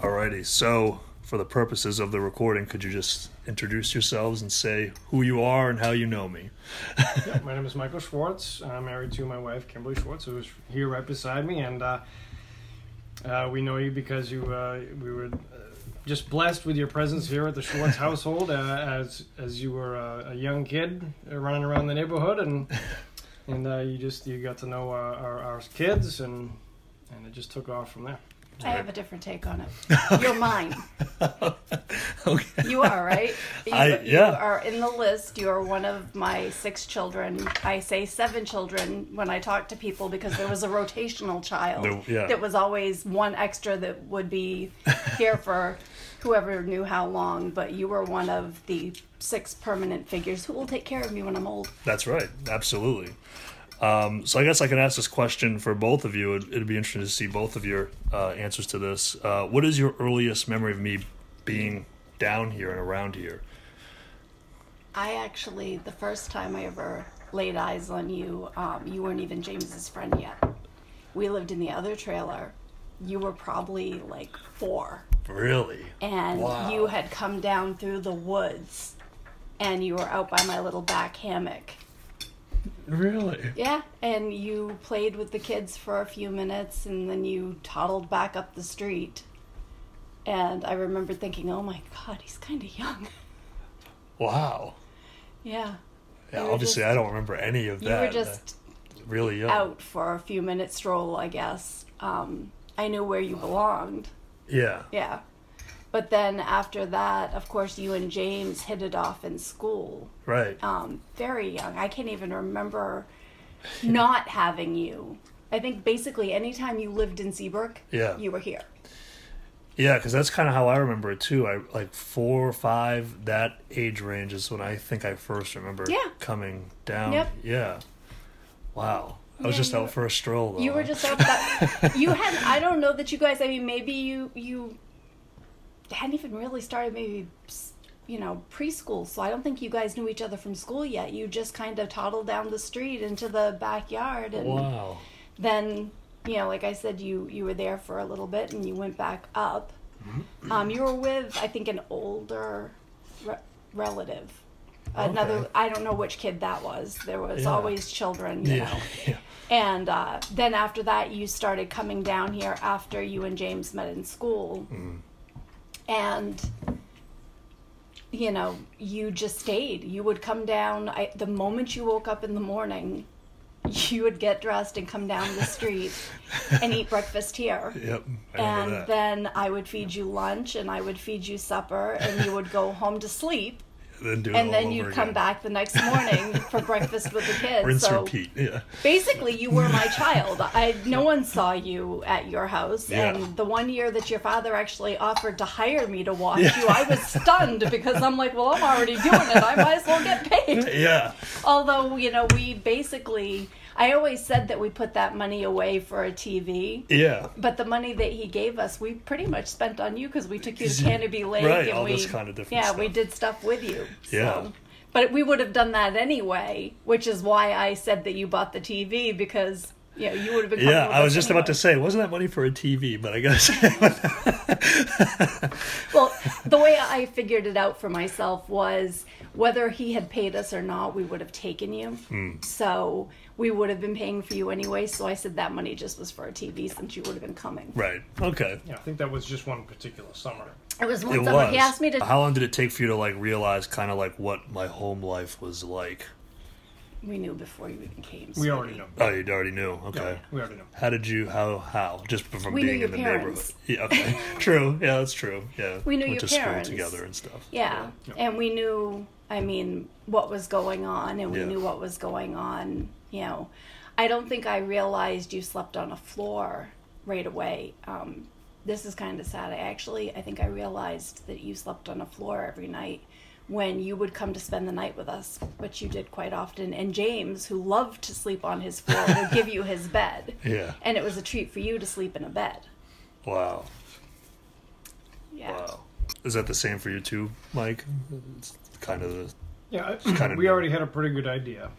Alrighty, so for the purposes of the recording, could you just introduce yourselves and say who you are and how you know me? yeah, my name is Michael Schwartz. I'm married to my wife, Kimberly Schwartz, who is here right beside me, and uh, uh, we know you because you uh, we were uh, just blessed with your presence here at the Schwartz household uh, as as you were a young kid running around the neighborhood, and and uh, you just you got to know our, our, our kids, and and it just took off from there. I have a different take on it. You're mine. okay. You are, right? You, I- you are in the list. You are one of my six children. I say seven children when I talk to people because there was a rotational child There- yeah. that was always one extra that would be here for whoever knew how long. But you were one of the six permanent figures who will take care of me when I'm old. That's right, absolutely. Um, so I guess I can ask this question for both of you. It'd, it'd be interesting to see both of your uh, answers to this. Uh, what is your earliest memory of me being down here and around here? I actually, the first time I ever laid eyes on you, um, you weren't even James's friend yet. We lived in the other trailer. You were probably like four, Really? and Wow. you had come down through the woods, and you were out by my little back hammock. Really? Yeah, and you played with the kids for a few minutes, and then you toddled back up the street. And I remember thinking, "Oh my God, he's kind of young." Wow. yeah, Yeah, obviously, just- I don't remember any of that. you were just really young. out for a few minute stroll, I guess. Um, I knew where you belonged. Yeah. Yeah. But then after that, of course, you and James hit it off in school. Right. Um, very young. I can't even remember not having you. I think basically anytime you lived in Seabrook, Yeah. you were here. Yeah, because that's kind of how I remember it too. I like four or five. That age range is when I think I first remember Yeah. coming down. Yep. Yeah. Wow. I was Yeah, just out were- for a stroll. Though. You were just out that. you had. I don't know that you guys. I mean, maybe you you hadn't even really started. Maybe you know preschool. So I don't think you guys knew each other from school yet. You just kind of toddled down the street into the backyard, and Wow. then you know, like I said, you you were there for a little bit, and you went back up. Mm-hmm. Um, you were with I think an older re- relative. Another, Okay. I don't know which kid that was. There was Yeah. always children, you Yeah. know. yeah. And uh, then after that, you started coming down here after you and James met in school. And, you know, you just stayed. You would come down. I, the moment you woke up in the morning, you would get dressed and come down the street and eat breakfast here. Yep. And that. then I would feed you lunch and I would feed you supper, and you would go home to sleep. Then do it And then you'd come again. back the next morning for breakfast with the kids. Rinse so repeat. Yeah. basically you were my child i no one saw you at your house Yeah. and the one year that your father actually offered to hire me to watch Yeah. you i was stunned because i'm like well i'm already doing it i might as well get paid Yeah. although you know we basically i always said that we put that money away for a tv Yeah. but the money that he gave us, we pretty much spent on you because we took you to Canobie Lake right, and all we, this kind of different yeah, we did stuff with you. Yeah. But we would have done that anyway, which is why I said that you bought the TV because you know you would have been. Yeah, I was us just about to anyway. say, wasn't that money for a TV? But I guess. Well, the way I figured it out for myself was whether he had paid us or not, we would have taken you. Hmm. So we would have been paying for you anyway. So I said that money just was for a TV since you would have been coming. right. Okay. Yeah, I think that was just one particular summer. It was one It summer. was. He asked me to. How long did it take for you to like realize kind of like what my home life was like? We knew before you even came. We sweetie. already know. Oh, you already knew. Okay. Yeah, we already know. How did you? How? How? Just from We knew being your in the parents. neighborhood. Yeah. Okay. true. Yeah, that's true. Yeah. We knew Went your to parents. school together and stuff. Yeah. and we knew, I mean, what was going on, and we Yeah. knew what was going on. You know, I don't think I realized you slept on a floor right away. Um, this is kind of sad. I actually, I think I realized that you slept on a floor every night when you would come to spend the night with us, which you did quite often. And James, who loved to sleep on his floor, would give you his bed. Yeah. And it was a treat for you to sleep in a bed. Wow. Yeah. Wow. Is that the same for you too, Mike? It's kind of the Yeah, kinda we new. already had a pretty good idea,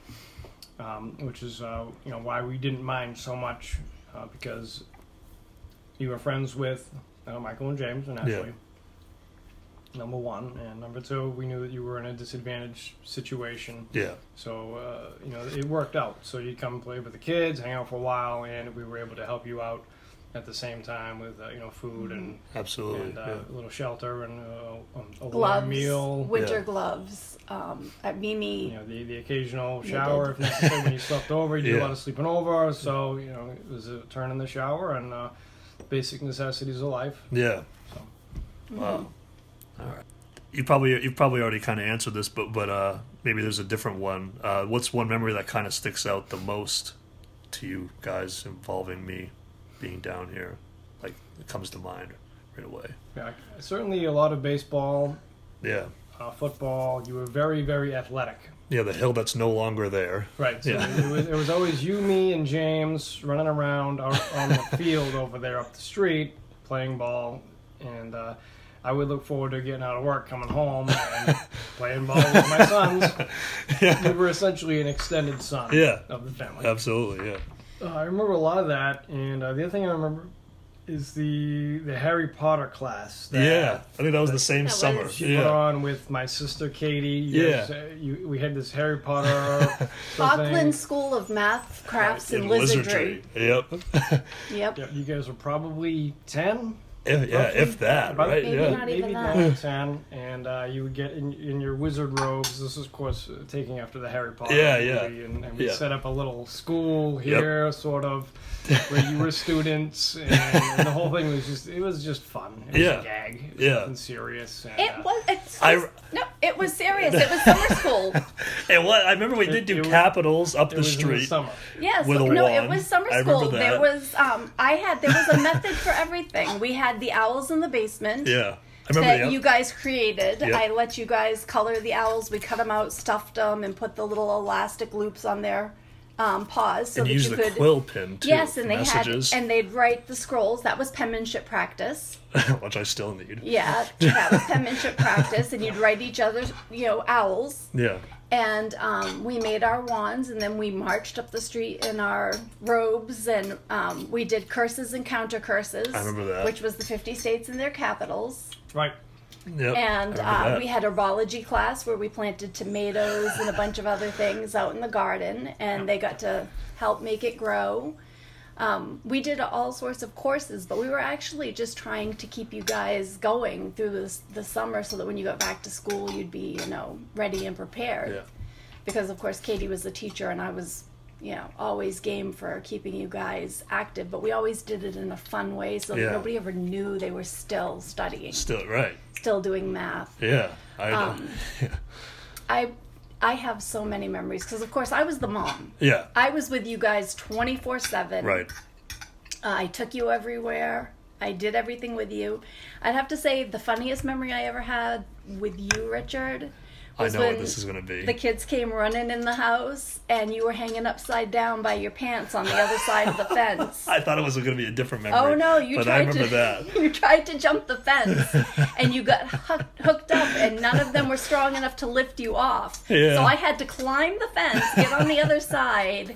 um, which is uh, you know why we didn't mind so much uh, because you were friends with uh, Michael and James, naturally. Number one, and number two, we knew that you were in a disadvantaged situation, Yeah. so uh, you know it worked out. So you come play with the kids, hang out for a while, and we were able to help you out at the same time with uh, you know food and Absolutely. and uh, yeah. a little shelter and uh, a, a gloves, warm meal. winter Yeah. gloves. Um, at Mimi, You know the the occasional shower if necessary when you slept over. You did Yeah. a lot of sleeping over, so you know it was a turn in the shower and uh, basic necessities of life. Yeah. So Wow. All right. You probably you've probably already kind of answered this, but but uh, maybe there's a different one. Uh, what's one memory that kind of sticks out the most to you guys involving me being down here? Like it comes to mind right away. yeah, certainly a lot of baseball, Yeah. uh, football. You were very very athletic. Yeah, the hill that's no longer there. Right. So Yeah. it, was, it was always you, me, and James running around out on the field over there up the street playing ball, and uh, I would look forward to getting out of work, coming home, and playing ball with my sons. We were essentially an extended son Yeah. of the family. Absolutely. Yeah. Uh, I remember a lot of that, and uh, the other thing I remember is the the Harry Potter class. That yeah. I think that was the same That was- summer. She put Yeah. on with my sister Katie. You Yeah. guys, uh, you, we had this Harry Potter. sort. Auckland School of Math, Crafts, and In Wizardry. Yep. Yep. Yeah, you guys were probably ten. If, yeah, if that, About- right? Maybe yeah. not even maybe that. nine ten, and uh, you would get in, in your wizard robes. This is, of course, uh, taking after the Harry Potter Yeah, yeah. movie, and, and we Yeah. set up a little school here, sort of, where you were students, and, and the whole thing was just—it was just fun. It was Yeah. a gag. It was Yeah. nothing serious. And, It uh, was. It's, I- no, it was serious. It was summer school. And what I remember we did do it was- capitals up It the was in the street. summer. Yes, With a no, it was summer I remember school. There was um, I had there was a method for everything. We had the owls in the basement Yeah. I remember that the you guys created. Yep. I let you guys color the owls. We cut them out, stuffed them, and put the little elastic loops on their um, paws so and that use you the could. quill pin too. yes, and they messages, had and they'd write the scrolls. That was penmanship practice. which I still need. Yeah, that was penmanship practice, and you'd write each other's you know owls. Yeah. and um, we made our wands and then we marched up the street in our robes and um, we did curses and counter curses I remember that. which was the 50 states and their capitals Right. Yep. and uh, we had herbology class where we planted tomatoes and a bunch of other things out in the garden and they got to help make it grow um, we did all sorts of courses but we were actually just trying to keep you guys going through this, the summer so that when you got back to school you'd be you know ready and prepared Yeah. because of course Katie was the teacher and I was you know always game for keeping you guys active but we always did it in a fun way so Yeah. nobody ever knew they were still studying Still right. still doing math Yeah. I know. Um, I I have so many memories because of course I was the mom yeah. I was with you guys 24/7 Right. uh, I took you everywhere I did everything with you I'd have to say the funniest memory I ever had with you Richard I know what this is going to be. the kids came running in the house and you were hanging upside down by your pants on the other side of the fence. I thought it was going to be a different memory. Oh no, you but I tried remember to that. you tried to jump the fence and you got hook, hooked up and none of them were strong enough to lift you off. Yeah. So I had to climb the fence, get on the other side,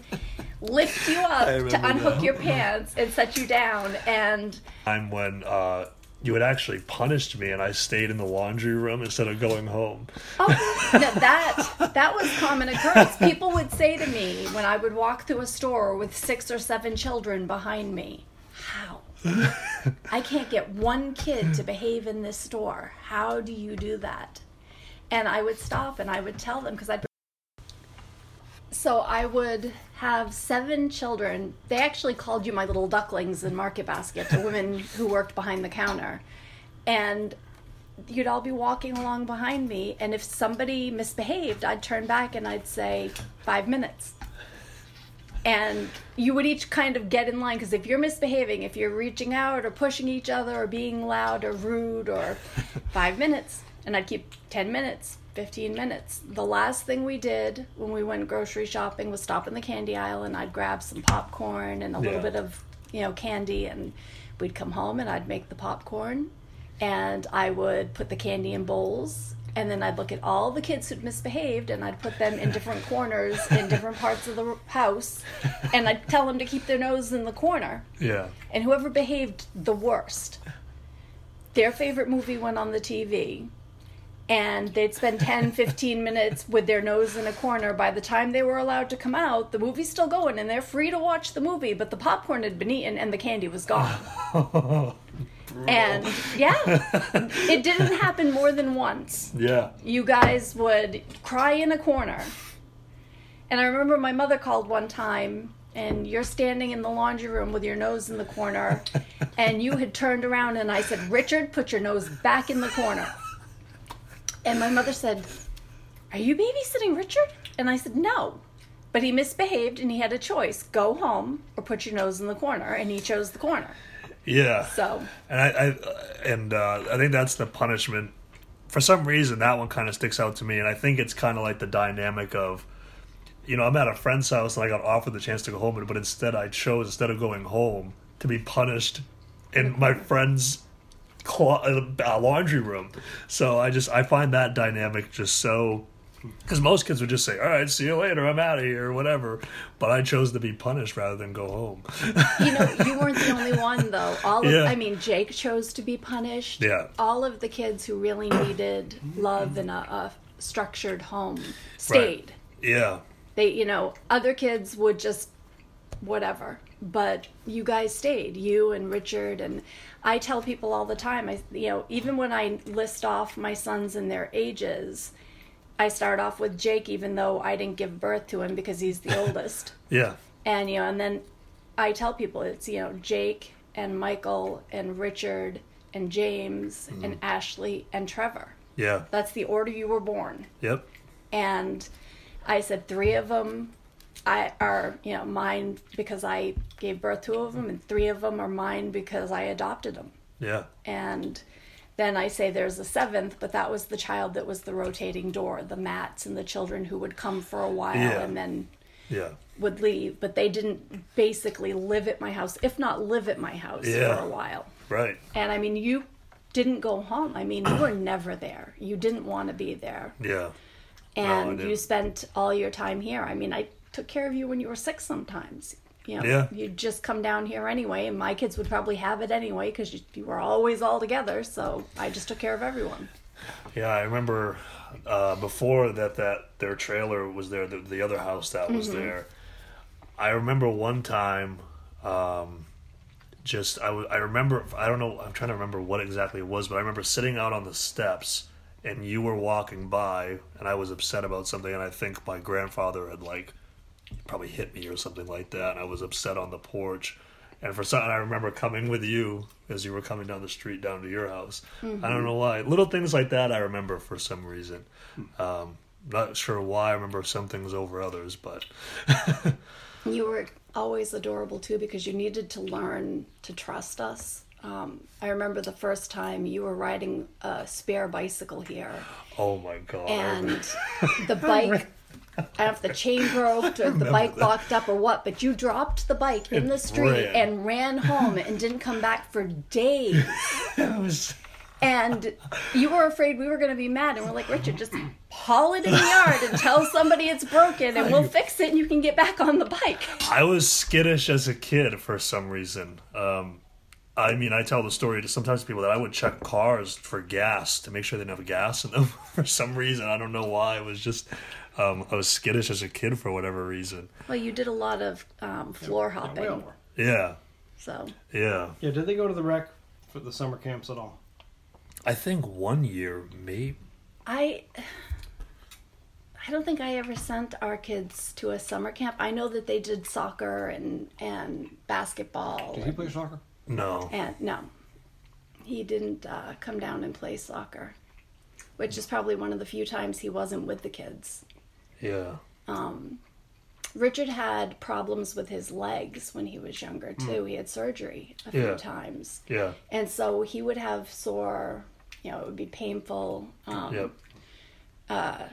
lift you up to unhook that. your pants and set you down and Time when uh, you had actually punished me and I stayed in the laundry room instead of going home. Oh, that that was common occurrence. People would say to me when I would walk through a store with six or seven children behind me, "How? I can't get one kid to behave in this store. How do you do that?" And I would stop and I would tell them because I'd. So I would have seven children. They actually called you my little ducklings in Market Basket, the women who worked behind the counter, and you'd all be walking along behind me and if somebody misbehaved i'd turn back and i'd say five minutes. And you would each kind of get in line because if you're misbehaving if you're reaching out or pushing each other or being loud or rude or five minutes and i'd keep 10 minutes 15 minutes the last thing we did when we went grocery shopping was stop in the candy aisle and i'd grab some popcorn and a little bit of you know candy and we'd come home and i'd make the popcorn and I would put the candy in bowls. And then I'd look at all the kids who'd misbehaved and I'd put them in different corners in different parts of the house. And I'd tell them to keep their nose in the corner. Yeah. And whoever behaved the worst their favorite movie went on the TV and they'd spend 10 15 minutes with their nose in a corner by the time they were allowed to come out the movie's still going and they're free to watch the movie but the popcorn had been eaten and the candy was gone and yeah it didn't happen more than once Yeah. you guys would cry in a corner. And I remember my mother called one time, and you're standing in the laundry room with your nose in the corner, and you had turned around, and I said, Richard, put your nose back in the corner. And my mother said, Are you babysitting Richard? And I said, No. But he misbehaved, and he had a choice go home or put your nose in the corner, and he chose the corner. Yeah. So, And I, I and uh, I think that's the punishment. For some reason, that one kind of sticks out to me, and I think it's kind of like the dynamic of, you know, I'm at a friend's house and I got offered the chance to go home, but instead I chose instead of going home to be punished in my friend's uh, laundry room. So I just I find that dynamic just so. Because most kids would just say, "All right, see you later. I'm out of here," or whatever. But I chose to be punished rather than go home. you know, you weren't the only one though. All of, Yeah. I mean, Jake chose to be punished. Yeah. All of the kids who really needed love and a, a structured home stayed. yeah, They, you know, other kids would just whatever, but you guys stayed. You and Richard and I tell people all the time. I, you know, even when I list off my sons and their ages. I start off with Jake, even though I didn't give birth to him because he's the oldest. Yeah, and you know and then i tell people it's you know jake and michael and richard and james mm-hmm. and ashley and trevor. Yeah, that's the order you were born. Yep, and i said three of them I are you know mine because i gave birth to two of them and three of them are mine because i adopted them yeah, and then I say there's a seventh, but that was the child that was the rotating door, the mats and the children who would come for a while Yeah. and then yeah. would leave, but they didn't basically live at my house, if not live at my house Yeah. for a while. Right. And I mean, you didn't go home. I mean, you were never there. You didn't want to be there. Yeah. And you spent all your time here. I mean, I took care of you when you were sick sometimes. You know, Yeah. you'd just come down here anyway, and my kids would probably have it anyway because you, you were always all together. So I just took care of everyone. Yeah, I remember uh, before that that their trailer was there, the, the other house that was there. I remember one time, um, just I w- I remember I don't know I'm trying to remember what exactly it was, but I remember sitting out on the steps and you were walking by and I was upset about something and I think my grandfather had like probably hit me or something like that and I was upset on the porch. And for some, I remember coming with you as you were coming down the street down to your house. I don't know why. Little things like that I remember for some reason. Um, not sure why I remember some things over others, but You were always adorable too because you needed to learn to trust us. Um, I remember the first time you were riding a spare bicycle here, oh my god. and the bike. I don't know if the chain broke or the bike locked up or what, but you dropped the bike in the street ran. and ran home and didn't come back for days. Was- And you were afraid we were going to be mad, and we're like, Richard, just haul it in the yard and tell somebody it's broken, and we'll fix it, and you can get back on the bike. I was skittish as a kid for some reason. Um, I mean, I tell the story to sometimes people that I would check cars for gas to make sure they didn't have gas in them for some reason. I don't know why. It was just um, I was skittish as a kid for whatever reason. Well, you did a lot of um, floor Yeah, hopping, all were. Yeah, so yeah. Yeah, did they go to the rec for the summer camps at all? I think one year, maybe. I. I don't think I ever sent our kids to a summer camp. I know that they did soccer and and basketball. Did he play soccer? No. And no, he didn't uh, come down and play soccer, which is probably one of the few times he wasn't with the kids. Yeah. Um, Richard had problems with his legs when he was younger too. He had surgery a few Hmm. Times, Yeah. and so he would have sore. You know, it would be painful. Um, Yep.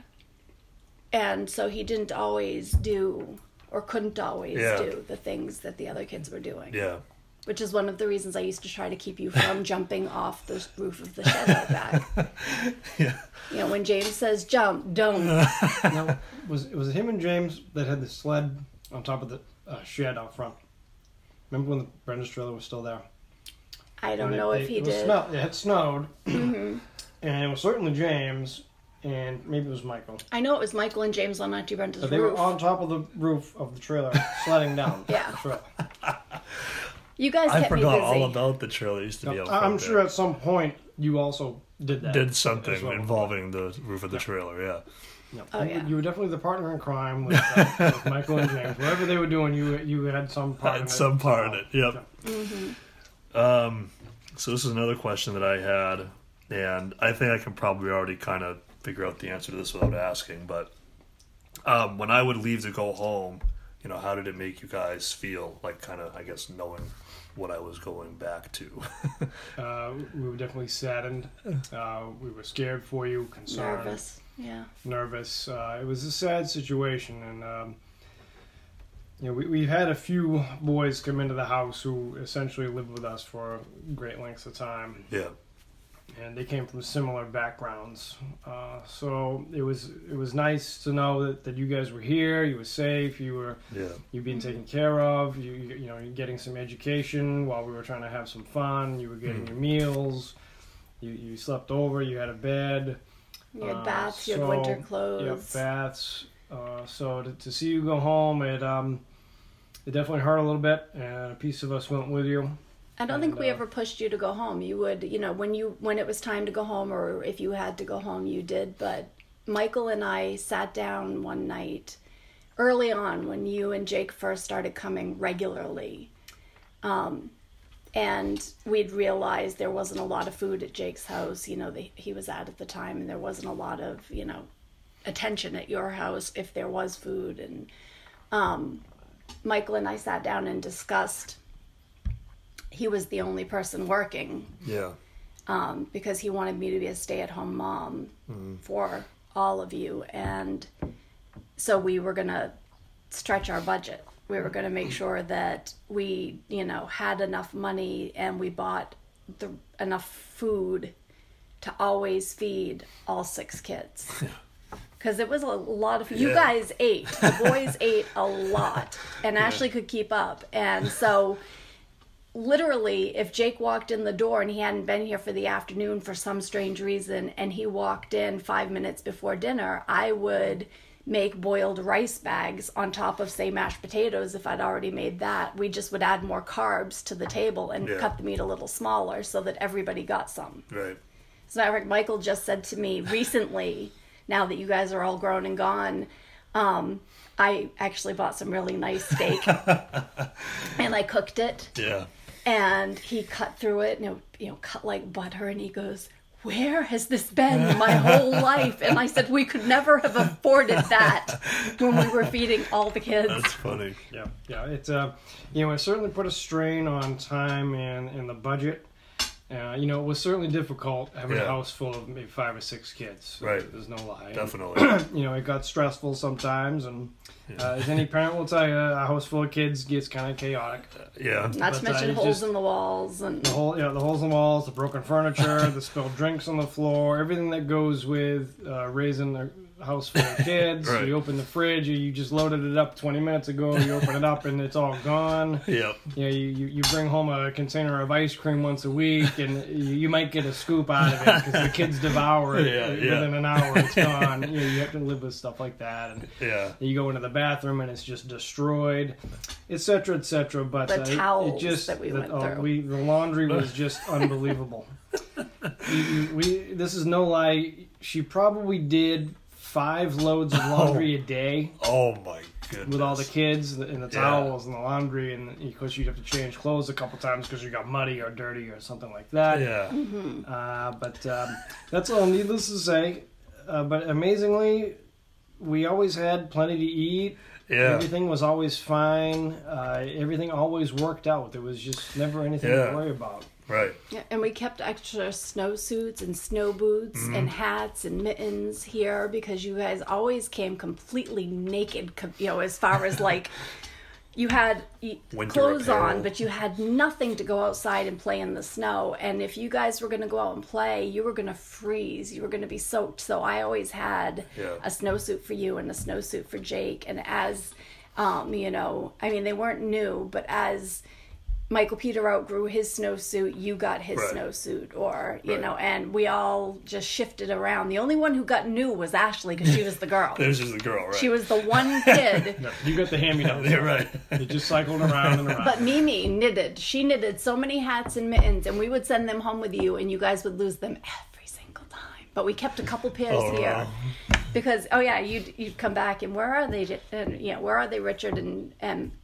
and so he didn't always do or couldn't always Yeah. do the things that the other kids were doing. Yeah. Which is one of the reasons I used to try to keep you from jumping off the roof of the shed out back. Yeah. You know, when James says jump, don't. now, was was it him and James that had the sled on top of the uh, shed out front? Remember when the Brenda's trailer was still there? I don't And know it- if he it did. Smell, it had snowed, and it was certainly James, and maybe it was Michael. I know it was Michael and James on Auntie Brenda's But they roof. were on top of the roof of the trailer, sledding down. Yeah. The trailer. you guys I kept me forgot busy. all about the trailer used to be out I- I'm sure there. at some point you also did that. did something well. involving the roof of the trailer. Yeah. Yeah. Oh, you, yeah. you were definitely the partner in crime with, uh, with Michael and James. Whatever they were doing, you you had some part. in Had it some part in it. somehow. Yep. Um, so this is another question that I had, and I think I can probably already kind of figure out the answer to this without asking. But um, when I would leave to go home, you know, how did it make you guys feel? Like, kind of, I guess, knowing what I was going back to. Uh, we were definitely saddened. Uh, we were scared for you, concerned, Nervous. Yeah. nervous. Uh, it was a sad situation, and um, you know, we, we've had a few boys come into the house who essentially lived with us for great lengths of time, yeah. And they came from similar backgrounds. Uh, so it was it was nice to know that, that you guys were here, you were safe, you were Yeah. you being taken care of. You you you know you're getting some education while we were trying to have some fun. You were getting Mm. your meals. You you slept over. You had a bed. You had Uh, baths, you had winter clothes. You had baths. Uh, so to, to see you go home, it um it definitely hurt a little bit, and a piece of us went with you. I don't think we uh, ever pushed you to go home. You would, you know, when you when it was time to go home or if you had to go home, you did. But Michael and I sat down one night early on when you and Jake first started coming regularly. Um, and we'd realized there wasn't a lot of food at Jake's house, you know, he was at at the time, and there wasn't a lot of, you know, attention at your house if there was food. And um, Michael and I sat down and discussed he was the only person working. Yeah. um, because he wanted me to be a stay-at-home mom for all of you. And so we were going to stretch our budget. We were going to make sure that we you know had enough money and we bought the enough food to always feed all six kids. Because it was a lot of you Yeah. guys ate. The boys ate a lot and ashley could keep up. And so literally if jake walked in the door and he hadn't been here for the afternoon for some strange reason and he walked in five minutes before dinner i would make boiled rice bags on top of say mashed potatoes if i'd already made that we just would add more carbs to the table and Yeah. cut the meat a little smaller so that everybody got some Right. So matter Michael just said to me recently, now that you guys are all grown and gone, um, I actually bought some really nice steak and I cooked it. Yeah. And he cut through it, and it, you know, cut like butter. And he goes, "Where has this been my whole life?" And I said, "We could never have afforded that when we were feeding all the kids." That's funny. Yeah, yeah. It's uh, you know, it certainly put a strain on time and and the budget. Uh, you know, it was certainly difficult having a house full of maybe five or six kids. Right. There's no lie. Definitely. You know, it got stressful sometimes, and uh, as any parent will tell you, a house full of kids gets kind of chaotic. Yeah. Not to But, uh, mention it's holes just- in the walls and The whole, yeah, the holes in the walls, the broken furniture, the spilled drinks on the floor, everything that goes with uh, raising a house full of kids. Right. You open the fridge, you, you just loaded it up 20 minutes ago. You open it up and it's all gone. Yep. You know, you, you, you bring home a container of ice cream once a week, and you, you might get a scoop out of it because the kids devour it Yeah, within yeah. an hour. It's gone. you, know, you have to live with stuff like that, and Yeah. you go into the bathroom and it's just destroyed, etc., etc. But The uh, it- it, towels just that we the, went oh, through. we the laundry was just unbelievable. You- you- we this is no lie. She probably did five loads of laundry a day Oh my goodness. with all the kids and the, and the Yeah. towels and the laundry, and of course you'd have to change clothes a couple times because you got muddy or dirty or something like that. Yeah. Uh, but um, that's all. Needless to say, uh, but amazingly, we always had plenty to eat. Yeah. Everything was always fine. Uh, everything always worked out. There was just never anything Yeah. to worry about. Right. Yeah, and we kept extra snowsuits and snow boots Mm-hmm. and hats and mittens here because you guys always came completely naked, you know, as far as like you had Winter clothes on, but you had nothing to go outside and play in the snow. And if you guys were going to go out and play, you were going to freeze. You were going to be soaked. So I always had Yeah. a snowsuit for you and a snowsuit for Jake. And as, um, you know, I mean, they weren't new, but as Michael Peter outgrew his snowsuit, you got his Right. snowsuit, or you Right. know, and we all just shifted around. The only one who got new was Ashley because she was the girl. There's just the girl, right? she was the one kid. No, you got the hand-me-downs. Yeah, right. You just cycled around and around. But Mimi knitted. She knitted so many hats and mittens, and we would send them home with you, and you guys would lose them every single time. But we kept a couple pairs Oh, here wow. because oh yeah, you'd you'd come back and where are they? And you know where are they, Richard? And and I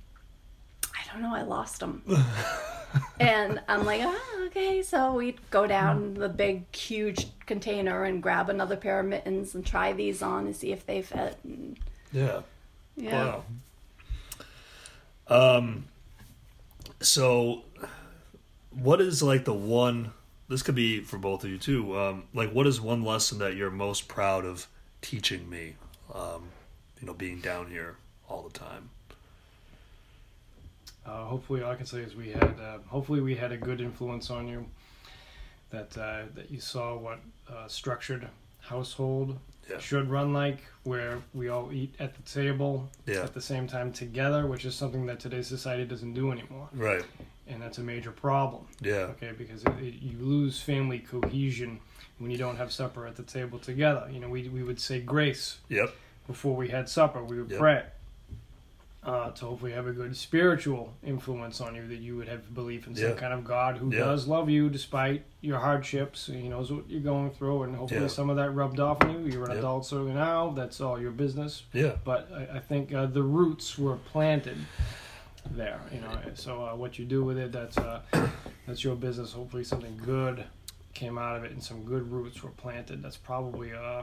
don't know, I lost them. and I'm like, oh, okay. So we'd go down the big, huge container and grab another pair of mittens and try these on and see if they fit. And, Yeah. yeah. Wow. Um. So, what is like the one? This could be for both of you too. Um, like, what is one lesson that you're most proud of teaching me? Um, you know, being down here all the time. Uh, hopefully, all I can say is we had. Uh, hopefully, we had a good influence on you. That uh, that you saw what uh, structured household Yeah. should run like, where we all eat at the table Yeah. at the same time together, which is something that today's society doesn't do anymore, Right. and that's a major problem. Yeah. Okay, because it, it, you lose family cohesion when you don't have supper at the table together. You know, we we would say grace Yep. before we had supper. We would Yep. pray uh, to hopefully have a good spiritual influence on you, that you would have belief in some Yeah. kind of God who Yeah. does love you despite your hardships. He knows what you're going through, and hopefully Yeah. some of that rubbed off on you. You're an adult certainly now. That's all your business. Yeah. But I, I think uh, the roots were planted there. You know, so uh, what you do with it, that's uh, that's your business. Hopefully, something good came out of it, and some good roots were planted. That's probably uh,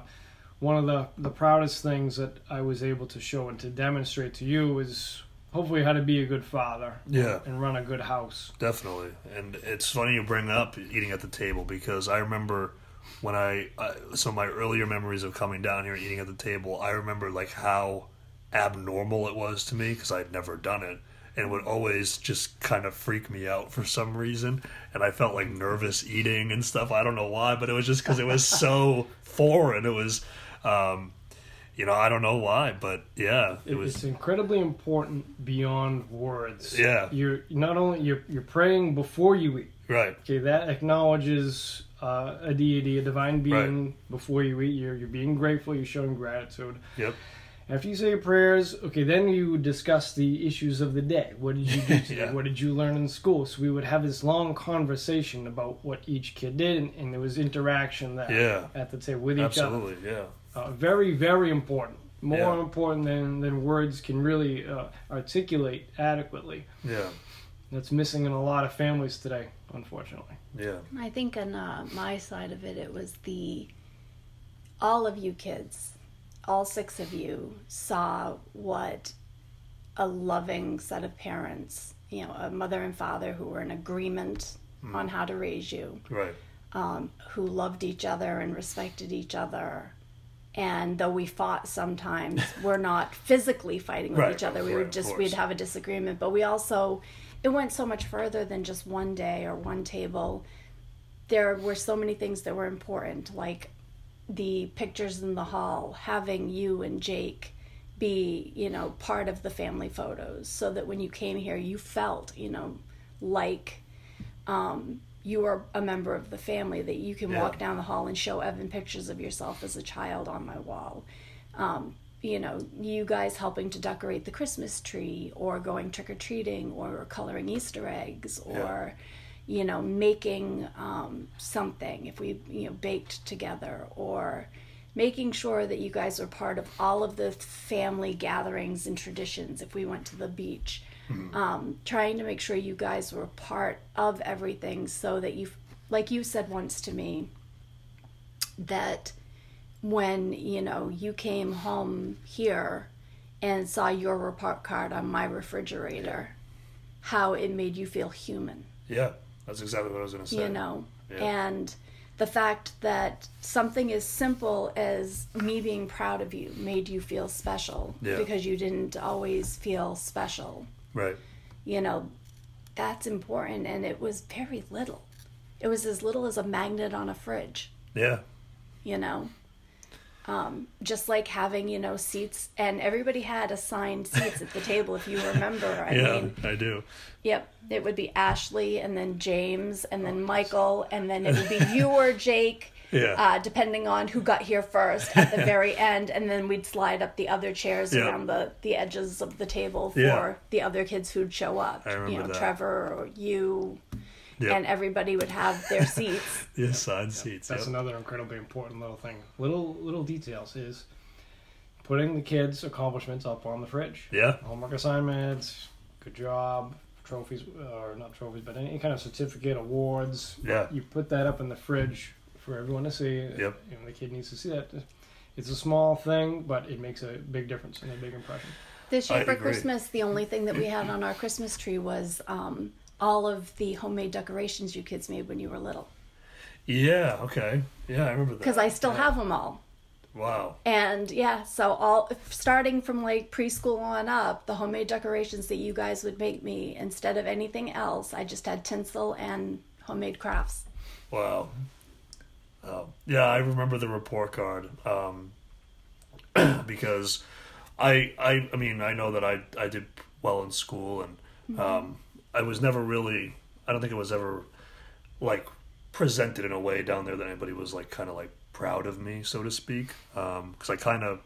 one of the the proudest things that I was able to show and to demonstrate to you is hopefully how to be a good father. Yeah. and run a good house. Definitely, and it's funny you bring up eating at the table because I remember when I some of my earlier memories of coming down here and eating at the table. I remember like how abnormal it was to me because I'd never done it, and it would always just kind of freak me out for some reason, and I felt like nervous eating and stuff. I don't know why, but it was just because it was so foreign. It was. Um, you know, I don't know why, but yeah, it It- was. it's incredibly important beyond words. Yeah. you're not only you're you're praying before you eat. Right, Okay, that acknowledges uh, a deity, a divine being before you eat. You're, you're being grateful, you're showing gratitude. yep, After you say your prayers, okay, then you discuss the issues of the day. What did you do today? Yeah. What did you learn in school? So we would have this long conversation about what each kid did, and, and there was interaction that yeah, at the table with each other. absolutely, yeah, Uh, very, very important. More Yeah. important than, than words can really uh, articulate adequately. yeah, That's missing in a lot of families today, unfortunately. yeah, I think on uh, my side of it, it was the all of you kids, all six of you saw what a loving set of parents, you know, a mother and father who were in agreement on how to raise you, right, um, who loved each other and respected each other. And though we fought sometimes, we're not physically fighting with Right, each other. We right, would just we'd have a disagreement, but we also it went so much further than just one day or one table. There were so many things that were important, like the pictures in the hall, having you and Jake be, you know, part of the family photos, so that when you came here, you felt, you know, like um, you are a member of the family, that you can Yeah. walk down the hall and show Evan pictures of yourself as a child on my wall. Um, you know, you guys helping to decorate the Christmas tree, or going trick or treating, or coloring Easter eggs, or you know, making um, something if we you know baked together, or making sure that you guys are part of all of the family gatherings and traditions if we went to the beach um, trying to make sure you guys were part of everything so that you like you said once to me that when you know you came home here and saw your report card on my refrigerator how it made you feel human yeah. That's exactly what I was going to say. you know Yeah. and the fact that something as simple as me being proud of you made you feel special Yeah. because you didn't always feel special Right. you know that's important and it was very little it was as little as a magnet on a fridge Yeah. you know Um, just like having, you know, seats, and everybody had assigned seats at the table, if you remember. I yeah, mean, I do. Yep. It would be Ashley and then James and then Michael and then it would be you or Jake. Yeah. Uh, depending on who got here first at the very end, and then we'd slide up the other chairs Yeah. around the, the edges of the table for Yeah. the other kids who'd show up. I remember you know, that. Trevor or you, Yep. and everybody would have their seats. the assigned seats. That's Yep. another incredibly important little thing. Little little details is putting the kids' accomplishments up on the fridge. Yeah. Homework assignments, good job, trophies or not trophies, but any kind of certificate, awards. Yeah. You put that up in the fridge for everyone to see. Yep. You know, the kid needs to see that. It's a small thing, but it makes a big difference and a big impression. This I year for agree. Christmas, the only thing that we had on our Christmas tree was um, all of the homemade decorations you kids made when you were little. Yeah. Okay. Yeah, I remember that. Because I still Yeah. have them all. Wow. And yeah, so all starting from like preschool on up, the homemade decorations that you guys would make me instead of anything else, I just had tinsel and homemade crafts. Wow. Oh, yeah, I remember the report card um, because I, I, I mean, I know that I, I did well in school, and um, I was never really. I don't think it was ever like presented in a way down there that anybody was like kind of like proud of me, so to speak. Because I kind of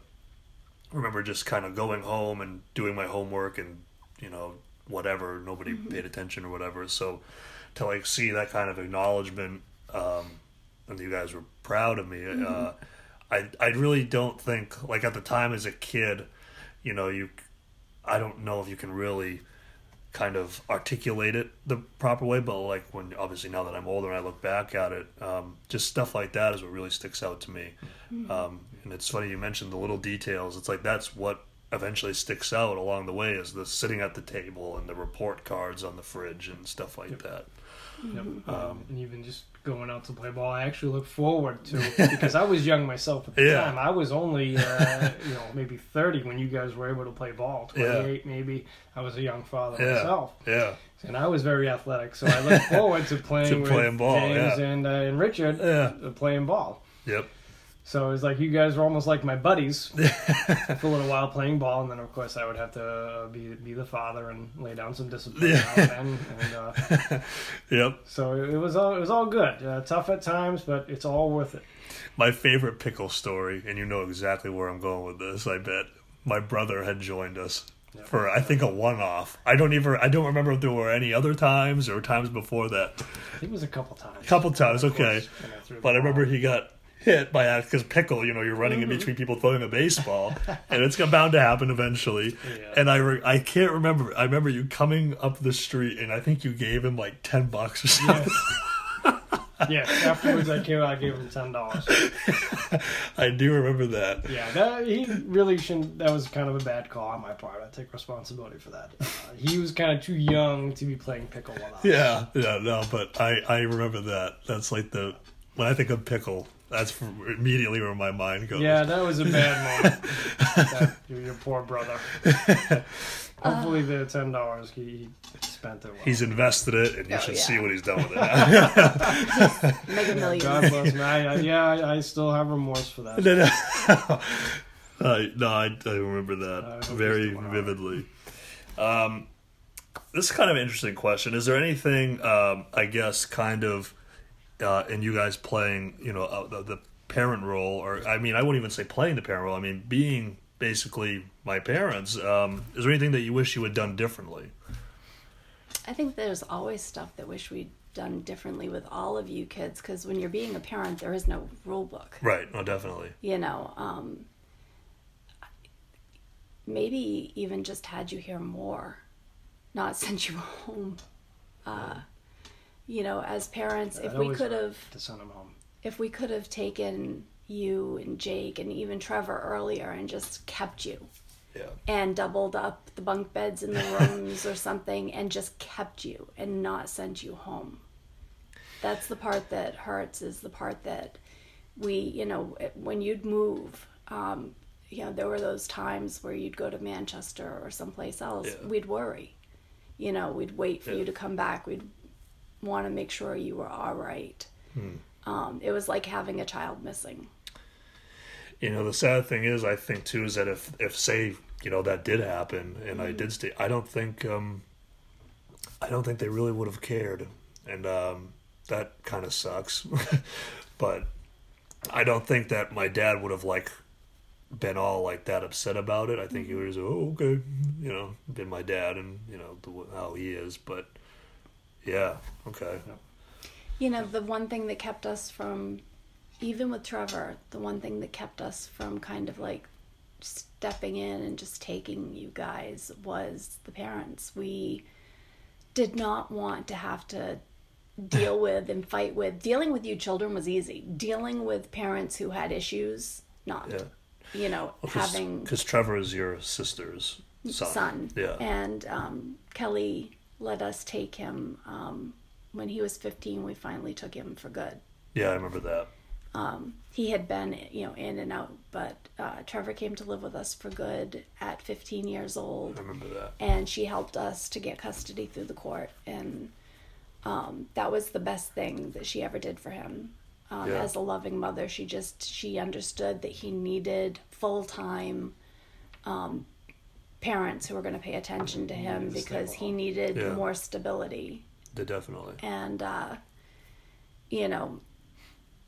remember just kind of going home and doing my homework and you know whatever nobody paid attention or whatever so to like see that kind of acknowledgement um and you guys were proud of me uh i i really don't think like at the time as a kid you know you i don't know if you can really kind of articulate it the proper way but like when obviously now that i'm older and i look back at it um just stuff like that is what really sticks out to me. Um and it's funny you mentioned the little details. It's like that's what eventually sticks out along the way is the sitting at the table and the report cards on the fridge and stuff like that. Yep. Um, Um, and even just going out to play ball, I actually look forward to because I was young myself at the Yeah. time. I was only uh, you know maybe thirty when you guys were able to play ball. Yeah. Twenty eight maybe. I was a young father Yeah. myself, yeah and I was very athletic. So I look forward to playing To with playing ball, James yeah. and uh, and Richard Yeah. uh, playing ball. yep So it was like you guys were almost like my buddies for a little while playing ball, and then of course I would have to uh, be be the father and lay down some discipline. Yeah. and and, uh, yep so it was all it was all good. Uh, tough at times, but it's all worth it. my favorite pickle story, and you know exactly where I'm going with this. I bet my brother had joined us Yeah. for I think a one-off. I don't even I don't remember if there were any other times or times before that. I think it was a couple times. A Couple times, course, okay. when I threw the But I remember he got hit by that because pickle. You know, you're running in between people throwing a baseball, and it's bound to happen eventually. Yeah. And I re- I can't remember. I remember you coming up the street, and I think you gave him like ten bucks or something. yeah. Afterwards, I came. I gave him ten dollars. I do remember that. Yeah, that, he really shouldn't. That was kind of a bad call on my part. I take responsibility for that. Uh, he was kind of too young to be playing pickle. Yeah, yeah, no, but I I remember that. That's like the when I think of pickle, that's immediately where my mind goes. Yeah, that was a bad moment. that, your, your poor brother. Hopefully, the ten dollars he, he spent it well. He's invested it, and you Oh, should yeah. see what he's done with it. Mega millions. God bless me. I, I, yeah, I, I still have remorse for that. no, no. Uh, no, I, I remember that hope very he's doing all right. vividly. Um, this is kind of an interesting question. Is there anything, um, I guess, kind of, uh, in you guys playing, you know, uh, the, the parent role, or I mean, I wouldn't even say playing the parent role. I mean, being basically my parents. Um, is there anything that you wish you had done differently? I think there's always stuff that wish we'd done differently with all of you kids because when you're being a parent, there is no rule book. Right. No, definitely. You know, um, maybe even just had you here more, not sent you home. Uh, you know, as parents, if we could have to send him home. if we could have taken you and Jake and even Trevor earlier and just kept you Yeah. and doubled up the bunk beds in the rooms or something and just kept you and not sent you home. That's the part that hurts is the part that we, you know, when you'd move, um, you know, there were those times where you'd go to Manchester or someplace else, Yeah. we'd worry. You know, we'd wait for Yeah. you to come back. We'd want to make sure you were all right. Hmm. Um, it was like having a child missing. you know, the sad thing is, I think too, is that if if say you know that did happen and I did stay, I don't think um, I don't think they really would have cared, and um, that kind of sucks. but I don't think that my dad would have like been all like that upset about it. I think he would have said, "Oh, okay," you know, been my dad and you know the, how he is. But yeah, okay, You know, the one thing that kept us from, even with Trevor, the one thing that kept us from kind of like stepping in and just taking you guys was the parents. We did not want to have to deal with and fight with. Dealing with you children was easy. Dealing with parents who had issues, not. yeah. You know, having because Trevor is your sister's son. son. Yeah. And um, Kelly let us take him um, when he was 15. We finally took him for good. Yeah, I remember that. Um, he had been, you know, in and out, but uh, Trevor came to live with us for good at 15 years old, I remember that. and she helped us to get custody through the court, and um, that was the best thing that she ever did for him. Um, Yeah. As a loving mother, she just she understood that he needed full time um, parents who were going to pay attention to him needed because stable he needed Yeah. more stability They definitely. and uh, you know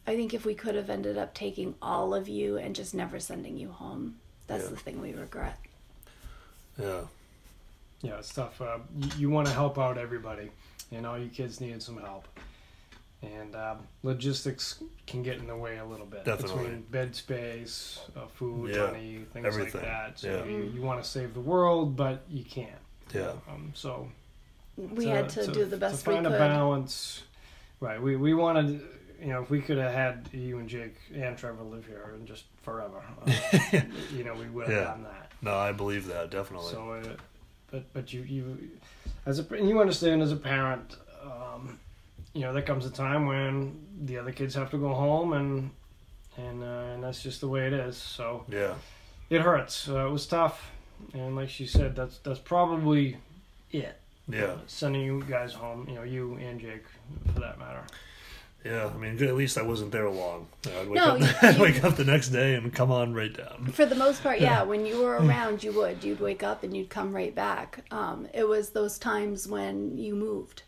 i think if we could have ended up taking all of you and just never sending you home that's Yeah. the thing we regret Yeah. Yeah, it's tough. Uh, you you want to help out everybody, and all you kids needed some help. And um, logistics can get in the way a little bit Definitely. between bed space, uh, food, Yeah, money, things everything. like that. So Yeah. you, you want to save the world, but you can't. Yeah. Um, so we had to, do the best to we find could a balance. Right. We we wanted, you know, if we could have had you and Jake and Trevor live here and just forever, uh, you know, we would have Yeah. done that. No, I believe that definitely. So, uh, but but you you as a and you understand as a parent, um, you know, there comes a time when the other kids have to go home and and uh, and that's just the way it is. So yeah. it hurts. Uh, it was tough, and like she said, that's that's probably it. Yeah. Sending you guys home, you know, you and Jake, for that matter. Yeah. I mean, at least I wasn't there long. I'd wake, No, up, you- I'd wake up the next day and come on right down. for the most part yeah when you were around you would you'd wake up and you'd come right back um, it was those times when you moved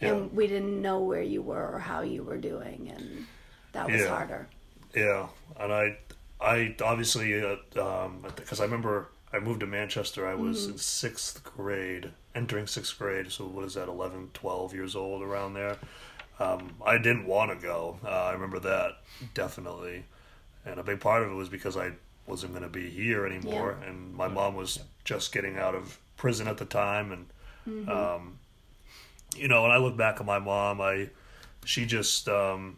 Yeah. and we didn't know where you were or how you were doing and that was Yeah. harder Yeah. And I, I obviously, uh, um, because I remember I moved to Manchester. I was Mm-hmm. in sixth grade, entering sixth grade. So what is that, 11, 12 years old around there. Um, I didn't want to go. Uh, I remember that definitely, and a big part of it was because I wasn't going to be here anymore, and my mom was just getting out of prison at the time, and Mm-hmm. um, you know, when I look back at my mom, I she just um,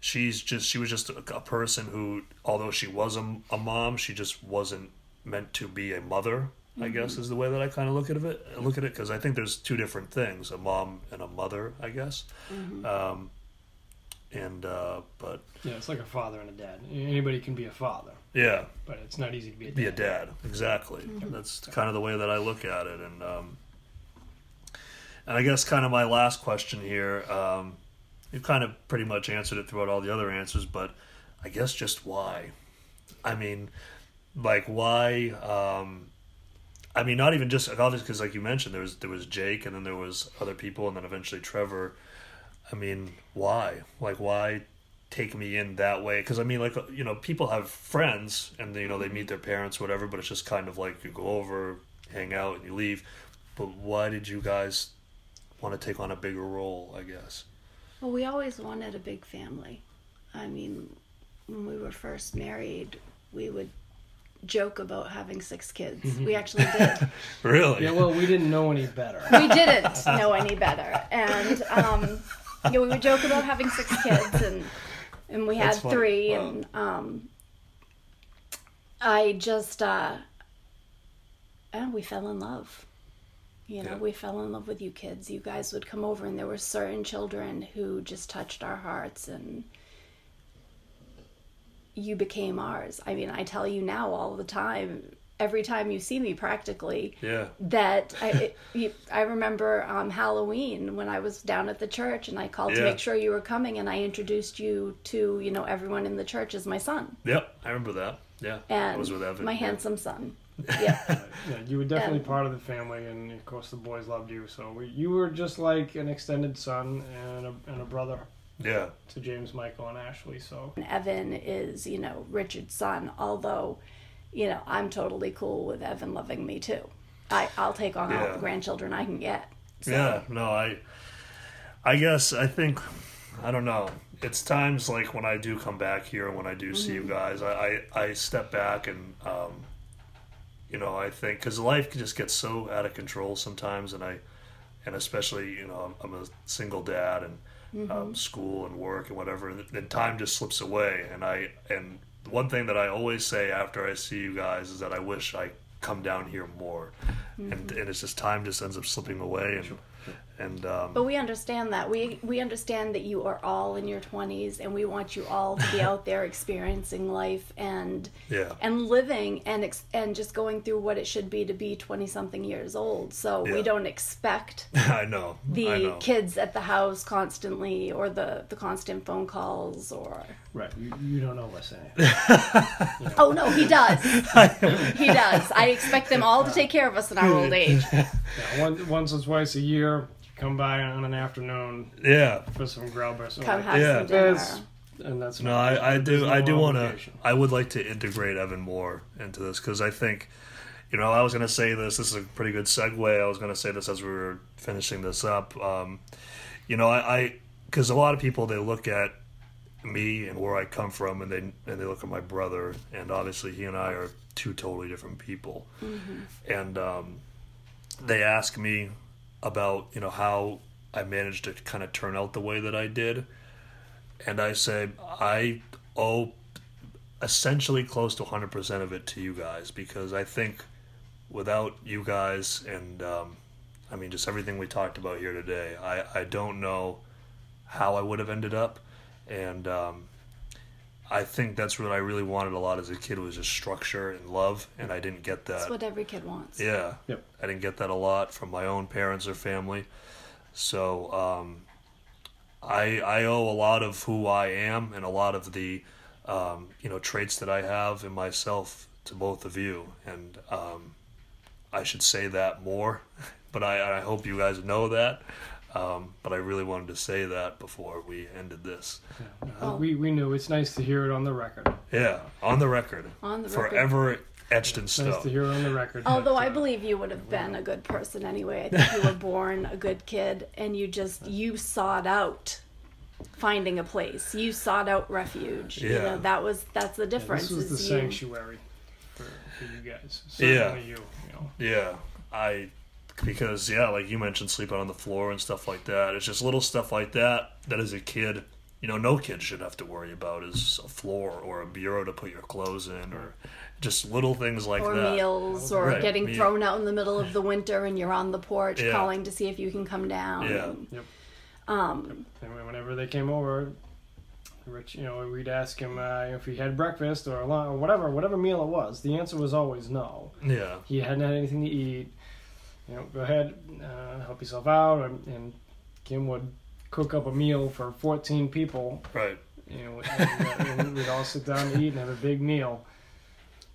she's just she was just a, a person who, although she was a, a mom, she just wasn't meant to be a mother. I guess is the way that I kind of look at it. Look at it because I think there's two different things: a mom and a mother. I guess. Um, and uh, but Yeah, it's like a father and a dad. Anybody can be a father, yeah, but it's not easy to be a dad. be a dad exactly that's kind of the way that i look at it and um and i guess kind of my last question here um you've kind of pretty much answered it throughout all the other answers but i guess just why? I mean like why um i mean not even just obviously because like you mentioned there was there was jake and then there was other people and then eventually trevor. I mean why? Like why take me in that way? Because i mean like you know people have friends and you know they meet their parents whatever but it's just kind of like you go over hang out and you leave. But why did you guys want to take on a bigger role i guess Well, we always wanted a big family. I mean, when we were first married, we would joke about having six kids. We actually did. really Yeah, well, we didn't know any better. we didn't know any better, and um, you know, we would joke about having six kids, and and we had funny. three, Wow. and um, I just uh, and we fell in love. You know, Yeah. we fell in love with you kids. You guys would come over, and there were certain children who just touched our hearts, and you became ours. I mean, I tell you now all the time, every time you see me practically Yeah. that I, it, I remember um, Halloween when I was down at the church and I called to make sure you were coming and I introduced you to you know everyone in the church as my son Yep. I remember that. Yeah. and I was with Evan. my yeah. handsome son. Yeah, Yeah, you were definitely And- part of the family, and of course the boys loved you. So we, you were just like an extended son and a, and a brother Yeah. to James, Michael, and Ashley. So and Evan is you know Richard's son. Although, you know I'm totally cool with Evan loving me too. I I'll take on all the grandchildren I can get. So, Yeah, no, I, I guess I think, I don't know. It's times like when I do come back here and when I do see you guys, I, I, I step back and, um, you know, I think because life just gets so out of control sometimes, and I, and especially you know I'm, I'm a single dad and um, school and work and whatever, and then time just slips away, and I and one thing that I always say after I see you guys is that I wish I come down here more, and and it's just time just ends up slipping away, and and um, But we understand that. We we understand that you are all in your 20s and we want you all to be out there experiencing life and yeah, and living and ex- and just going through what it should be to be 20 something years old. So Yeah. we don't expect I know, I the know. kids at the house constantly or the the constant phone calls or right, you, you don't know us any. Oh no, he does. he does. I expect them all to take care of us in our old age. Yeah, one, once or twice a year, come by on an afternoon Yeah, for some grub so Come have Yeah. some dinner. There's- and that's No, I, I do. no I do want to. I would like to integrate Evan more into this because I think, you know, I was going to say this. This is a pretty good segue. I was going to say this as we were finishing this up. Um, you know, I because a lot of people they look at me and where I come from, and they and they look at my brother, and obviously he and I are two totally different people, and um, they ask me about you know how I managed to kind of turn out the way that I did. And I say I owe essentially close to 100% of it to you guys because I think without you guys and um, I mean just everything we talked about here today, I, I don't know how I would have ended up. And um, I think that's what I really wanted a lot as a kid was just structure and love and I didn't get that. That's what every kid wants. Yeah. Yep. I didn't get that a lot from my own parents or family. So um, I I owe a lot of who I am and a lot of the um, you know traits that I have in myself to both of you, and um, I should say that more. But I, I hope you guys know that. Um, but I really wanted to say that before we ended this. Uh, we, we knew it's nice to hear it on the record. Yeah, on the record, On the record. forever etched in stone. Nice to hear it on the record. Although that, I uh, believe you would have been a good person anyway. I think you were born a good kid and you just you sought out finding a place. You sought out refuge. You Yeah. know, that was that's the yeah, difference. this was the you, sanctuary for, for you guys. Certainly Yeah. you. You know. Yeah, I because yeah, like you mentioned, sleeping on the floor and stuff like that. It's just little stuff like that that as a kid, you know, no kid should have to worry about is a floor or a bureau to put your clothes in, or just little things like or that. meals or Right, getting meal. thrown out in the middle of the winter and you're on the porch Yeah. calling to see if you can come down. Yeah. And, Yep. um And whenever they came over, Rich, you know, we'd ask him uh, if he had breakfast or lunch or whatever, whatever meal it was. The answer was always no. Yeah, He hadn't had anything to eat. You know, go ahead, uh, help yourself out, and, and Kim would cook up a meal for 14 people. right. You know, and, and we'd all sit down to eat and have a big meal.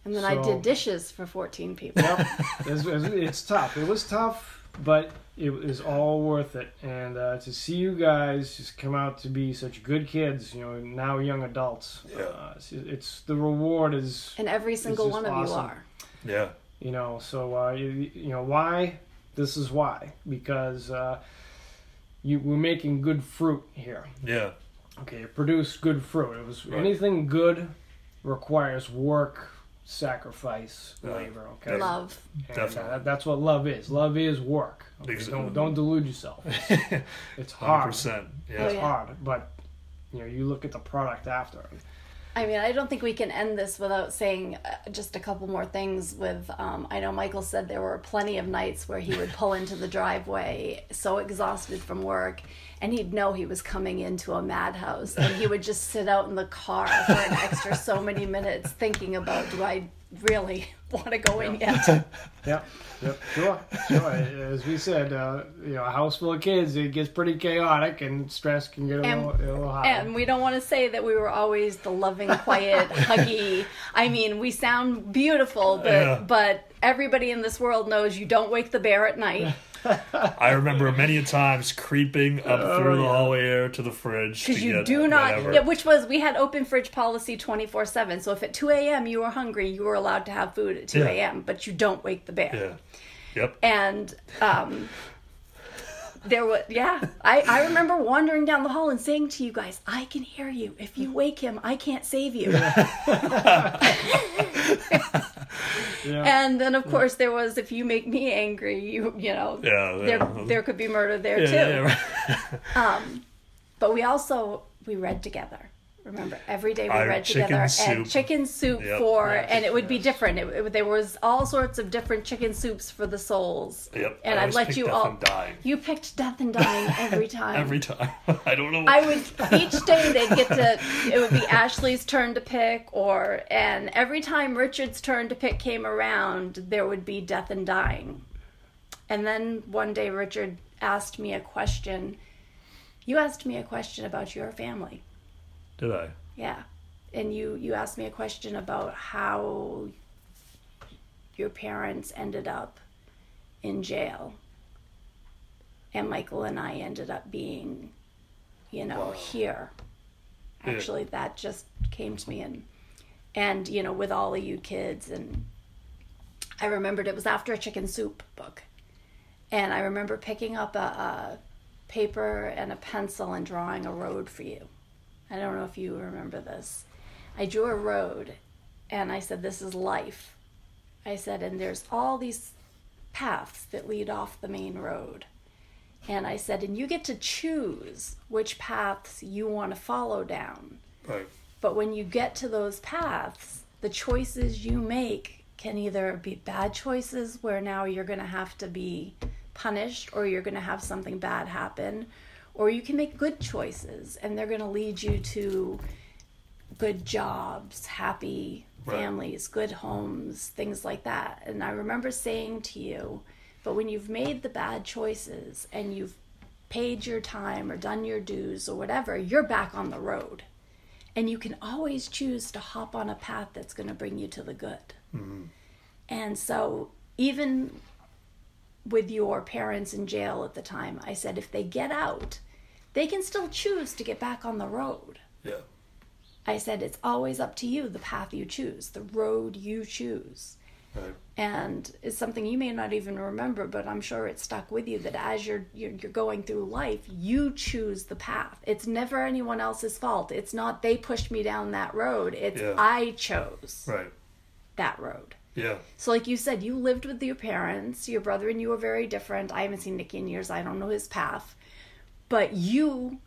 and then I did dishes for 14 people. Yep, it's, it's, it's tough. It was tough, but it was all worth it. And uh, to see you guys just come out to be such good kids, you know, now young adults, Yeah. uh, it's, it's the reward is, And every single one of you are. Yeah, you know. So uh, you, you know why? This is why because uh, you we're making good fruit here. yeah, Okay, it produced good fruit. It was Right. anything good requires work, sacrifice, Yeah. labor. Okay, Love. And, uh, Definitely. that- that's what love is. Love is work. Okay? Exa- Don't don't delude yourself. It's, it's hundred hard. percent. Oh, Yeah, It's yeah. hard, but you know you look at the product after. I mean, I don't think we can end this without saying uh, just a couple more things. With, um, I know Michael said there were plenty of nights where he would pull into the driveway so exhausted from work, and he'd know he was coming into a madhouse, and he would just sit out in the car for an extra so many minutes thinking about, do I really want to go in yet. Yep, yep, sure, sure. As we said, uh, you know, a house full of kids, it gets pretty chaotic, and stress can get a, And- little, a little high. And we don't want to say that we were always the loving, quiet, huggy. I mean, we sound beautiful, but Yeah. but everybody in this world knows you don't wake the bear at night I remember many a times creeping up through the hallway area to the fridge because you get do not. whatever. Yeah, which was we had open fridge policy twenty four seven. So if at two a.m. you were hungry, you were allowed to have food at two Yeah. a.m. But you don't wake the bear. yeah. Yep. and um there was yeah I, I remember wandering down the hall and saying to you guys i can hear you if you wake him i can't save you yeah. and then of course there was if you make me angry you you know Yeah, yeah. there uh-huh. there could be murder there too right. Um, but we also we read together remember every day we Our read together soup. and chicken soup Yep. for Yes, and it would be different it, it- there was all sorts of different chicken soups for the souls Yep. and I i'd let you all you picked death and dying every time Every time. I don't know. I would each day they'd get to it would be Ashley's turn to pick or and every time Richard's turn to pick came around there would be death and dying. And then one day Richard asked me a question. You asked me a question about your family. Did I? Yeah. And you you asked me a question about how your parents ended up in jail. And Michael and I ended up being, you know, here. Yeah. Actually, that just came to me and and you know, with all of you kids and I remembered it was after a chicken soup book. And I remember picking up a, a paper and a pencil and drawing a road for you. I don't know if you remember this. I drew a road and I said, This is life. I said, and there's all these paths that lead off the main road. And I said, and you get to choose which paths you want to follow down. Right. But when you get to those paths, the choices you make can either be bad choices where now you're going to have to be punished or you're going to have something bad happen, or you can make good choices and they're going to lead you to good jobs, happy Right. families, good homes, things like that. And I remember saying to you, but when you've made the bad choices and you've paid your time or done your dues or whatever, you're back on the road. And you can always choose to hop on a path that's going to bring you to the good. Mm-hmm. And so, even with your parents in jail at the time, I said if they get out, they can still choose to get back on the road. Yeah. I said it's always up to you the path you choose, the road you choose. Right. And it's something you may not even remember, but I'm sure it stuck with you that as you're, you're you're going through life, you choose the path. It's never anyone else's fault. It's not they pushed me down that road. It's Yeah. I chose Right. that road. Yeah. So, like you said, you lived with your parents. Your brother and you were very different. I haven't seen Nicky in years. I don't know his path. But you,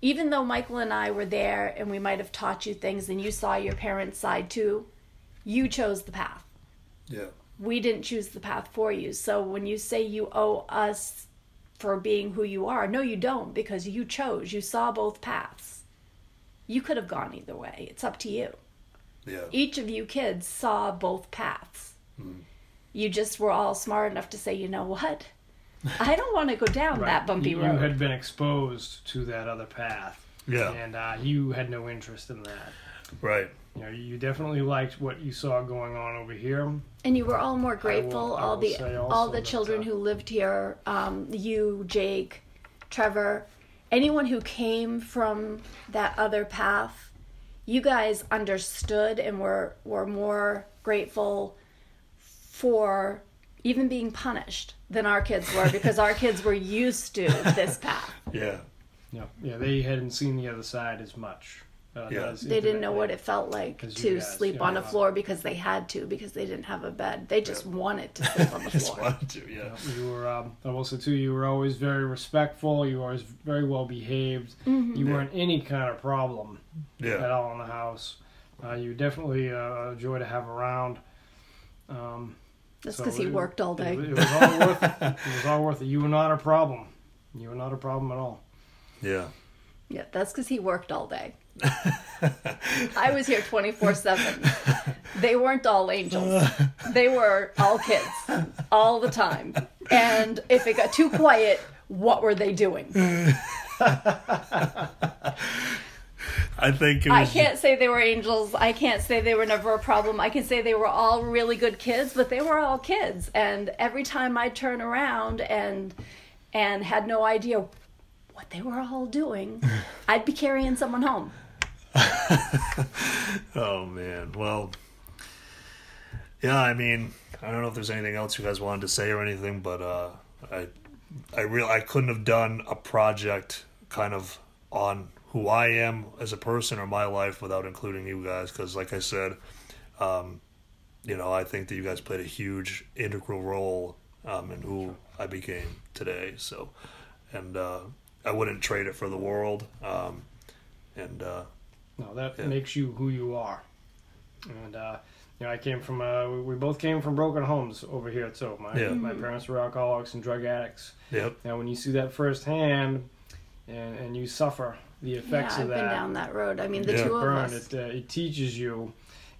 even though Michael and I were there and we might have taught you things and you saw your parents' side too, you chose the path. Yeah. We didn't choose the path for you. So, when you say you owe us for being who you are, no, you don't because you chose. You saw both paths. You could have gone either way. It's up to you Yeah. each of you kids saw both paths. You just were all smart enough to say, you know what? I don't want to go down that bumpy you, road. You had been exposed to that other path, Yeah. and uh, you had no interest in that. Right. You know, you definitely liked what you saw going on over here. and you were all more grateful. I all the all also the that, children uh, who lived here, um, you, Jake, Trevor, anyone who came from that other path, you guys understood and were were more grateful for even being punished than our kids were because our kids were used to this path. Yeah. Yeah, yeah, they hadn't seen the other side as much. Uh, Yeah. They didn't know what it felt like to guys, sleep yeah. on a floor because they had to because they didn't have a bed. They just wanted to sleep on the Just floor. wanted to. Yeah. You were, um, I will say too, you were always very respectful. You were always very well behaved. Mm-hmm. You weren't any kind of problem at all in the house. Uh, you were definitely uh, a joy to have around. Um, That's so because he worked all day. was- it was all worth it. It was all worth it. You were not a problem. You were not a problem at all. Yeah. Yeah, that's because he worked all day. I was here 24 7. they weren't all angels. They were all kids, all the time. And if it got too quiet, what were they doing? I think it I can't say they were angels. I can't say they were never a problem. I can say they were all really good kids, but they were all kids. And every time I turn around and and had no idea what they were all doing, I'd be carrying someone home. Oh man. Well. Yeah, I mean, I don't know if there's anything else you guys wanted to say or anything, but uh, I, I real I couldn't have done a project kind of on who I am as a person or my life without including you guys, because like I said, um, you know, I think that you guys played a huge integral role um, in who I became today. So, and uh, I wouldn't trade it for the world. Um, and uh, No, that Yeah. makes you who you are. And uh, you know, I came from uh, we, we both came from broken homes over here too. My Yeah. my parents were alcoholics and drug addicts. yep, Now, when you see that firsthand, and and you suffer the effects yeah, of I've that, been down that road. I mean, the Yeah. two of burn, us. it uh, it teaches you,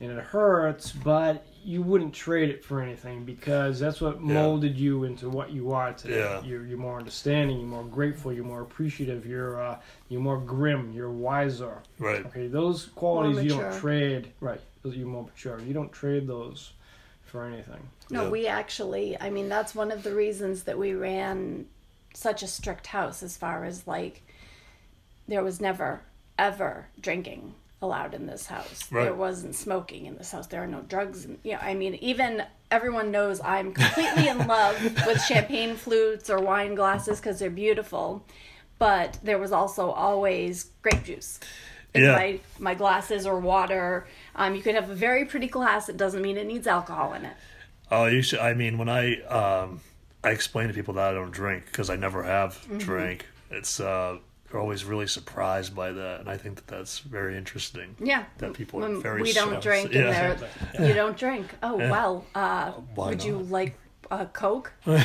and it hurts, but you wouldn't trade it for anything because that's what Yeah. molded you into what you are today. Yeah. You're, you're more understanding, you're more grateful, you're more appreciative, you're uh, you're more grim, you're wiser. right, Okay, those qualities you don't trade. Right, you're more mature. You don't trade those for anything. No, Yeah. we actually, I mean, that's one of the reasons that we ran such a strict house as far as like, there was never, ever drinking allowed in this house. Right. There wasn't smoking in this house. There are no drugs. And, you know, I mean, even everyone knows I'm completely in love with champagne flutes or wine glasses because they're beautiful. But there was also always grape juice in Yeah. my, my glasses or water. Um, you could have a very pretty glass. It doesn't mean it needs alcohol in it. Oh, you should. I mean, when I um, I explain to people that I don't drink because I never have Mm-hmm. drank. It's uh, they're always really surprised by that, and I think that that's very interesting. Yeah. That people are very we don't shocked. drink Yeah. and they're you don't drink. Oh Yeah. well. Uh, Why would you like a Coke? Sure.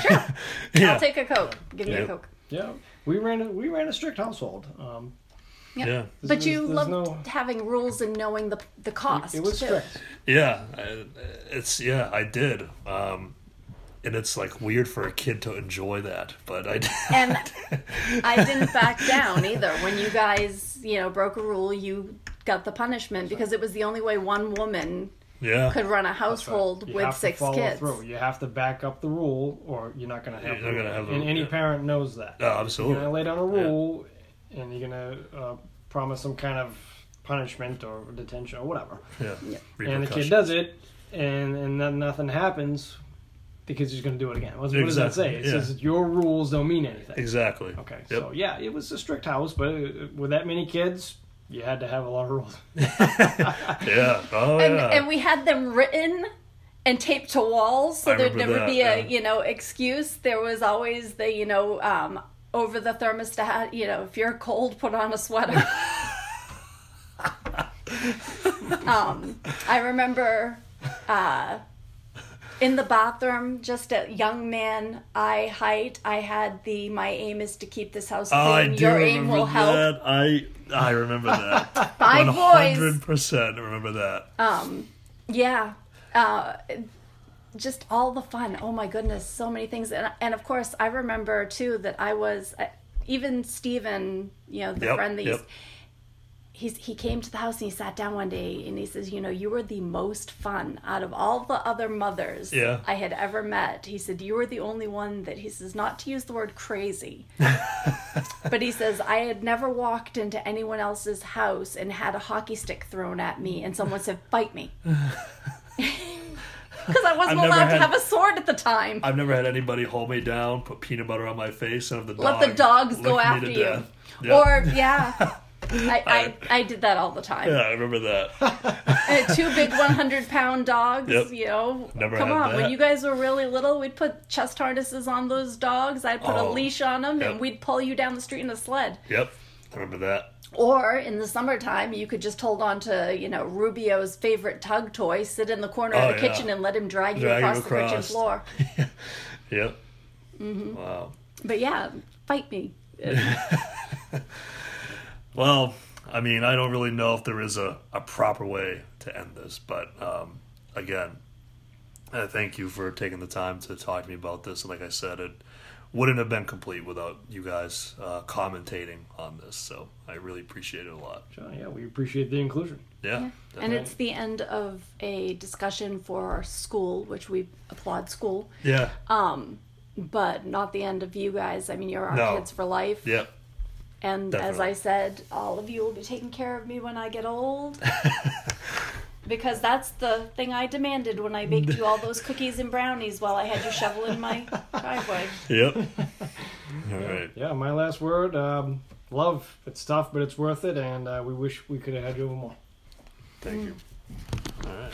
Yeah. I'll take a Coke. Give me Yeah. a Coke. Yeah, we ran a, we ran a strict household. Um, Yeah. Yeah. But There's- you there's love no- having rules and knowing the the cost. it was too. strict. Yeah, I- it's yeah, I did. Um, and it's like weird for a kid to enjoy that, but I did. And I didn't back down either. When you guys, you know, broke a rule, you got the punishment because it was the only way one woman yeah, could run a That's right. household You with have to six follow kids. Through. You have to back up the rule, or you're not going to have. You're not gonna have the- And any yeah. parent knows that. Oh, absolutely. You're going to lay down a rule, and you're going to uh, promise some kind of punishment or detention or whatever. yeah. Yeah. And the kid does it, and and then nothing happens. The kid's just going to do it again. What, what does that say? It yeah. says your rules don't mean anything. Exactly. Okay, Yep. so yeah, it was a strict house, but uh, with that many kids, you had to have a lot of rules. Yeah. Oh and, yeah. and we had them written and taped to walls so I there'd never that, be a yeah. you know excuse there was always the you know um, over the thermostat you know if you're cold put on a sweater um, i remember uh, in the bathroom just a young man eye height i had the my aim is to keep this house clean Oh, I do your aim will help. I I remember that. Five boys. hundred percent remember that. um yeah uh just all the fun oh my goodness so many things and, and of course i remember too that i was uh, even Steven, you know the Yep, friend that yep. He's, he came to the house and he sat down one day and he says you know you were the most fun out of all the other mothers Yeah. i had ever met he said you were the only one that he says not to use the word crazy but he says I had never walked into anyone else's house and had a hockey stick thrown at me and someone said fight me. Because I wasn't allowed to have a sword at the time. I've never had anybody hold me down, put peanut butter on my face, and have the Let the dogs go after to you. Yeah. Or yeah. I, I, I did that all the time. yeah, I remember that. And two big 100 pound dogs, Yep. you know. Never Come had on, when you guys were really little, we'd put chest harnesses on those dogs. I'd put a Oh, leash on them yep. and we'd pull you down the street in a sled. Yep, I remember that. Or in the summertime, you could just hold on to, you know, Rubio's favorite tug toy, sit in the corner Oh, of the yeah. kitchen and let him drag you Drag you across the kitchen floor. Yep. Mm-hmm. Wow. But yeah, fight me. Well, I mean, I don't really know if there is a, a proper way to end this, but um, again, I thank you for taking the time to talk to me about this. And like I said, it wouldn't have been complete without you guys uh, commentating on this. So I really appreciate it a lot. Sure, yeah, we appreciate the inclusion. Yeah. And it's the end of a discussion for our school, which we applaud school, yeah. um, but not the end of you guys. I mean, you're our No. kids for life. Yeah. And as I said, all of you will be taking care of me when I get old. because that's the thing I demanded when I baked you all those cookies and brownies while I had you shovel in my driveway. Yep. All right. Yeah, my last word. Um, love. It's tough, but it's worth it, and uh, we wish we could have had you over more. Thank you. All right.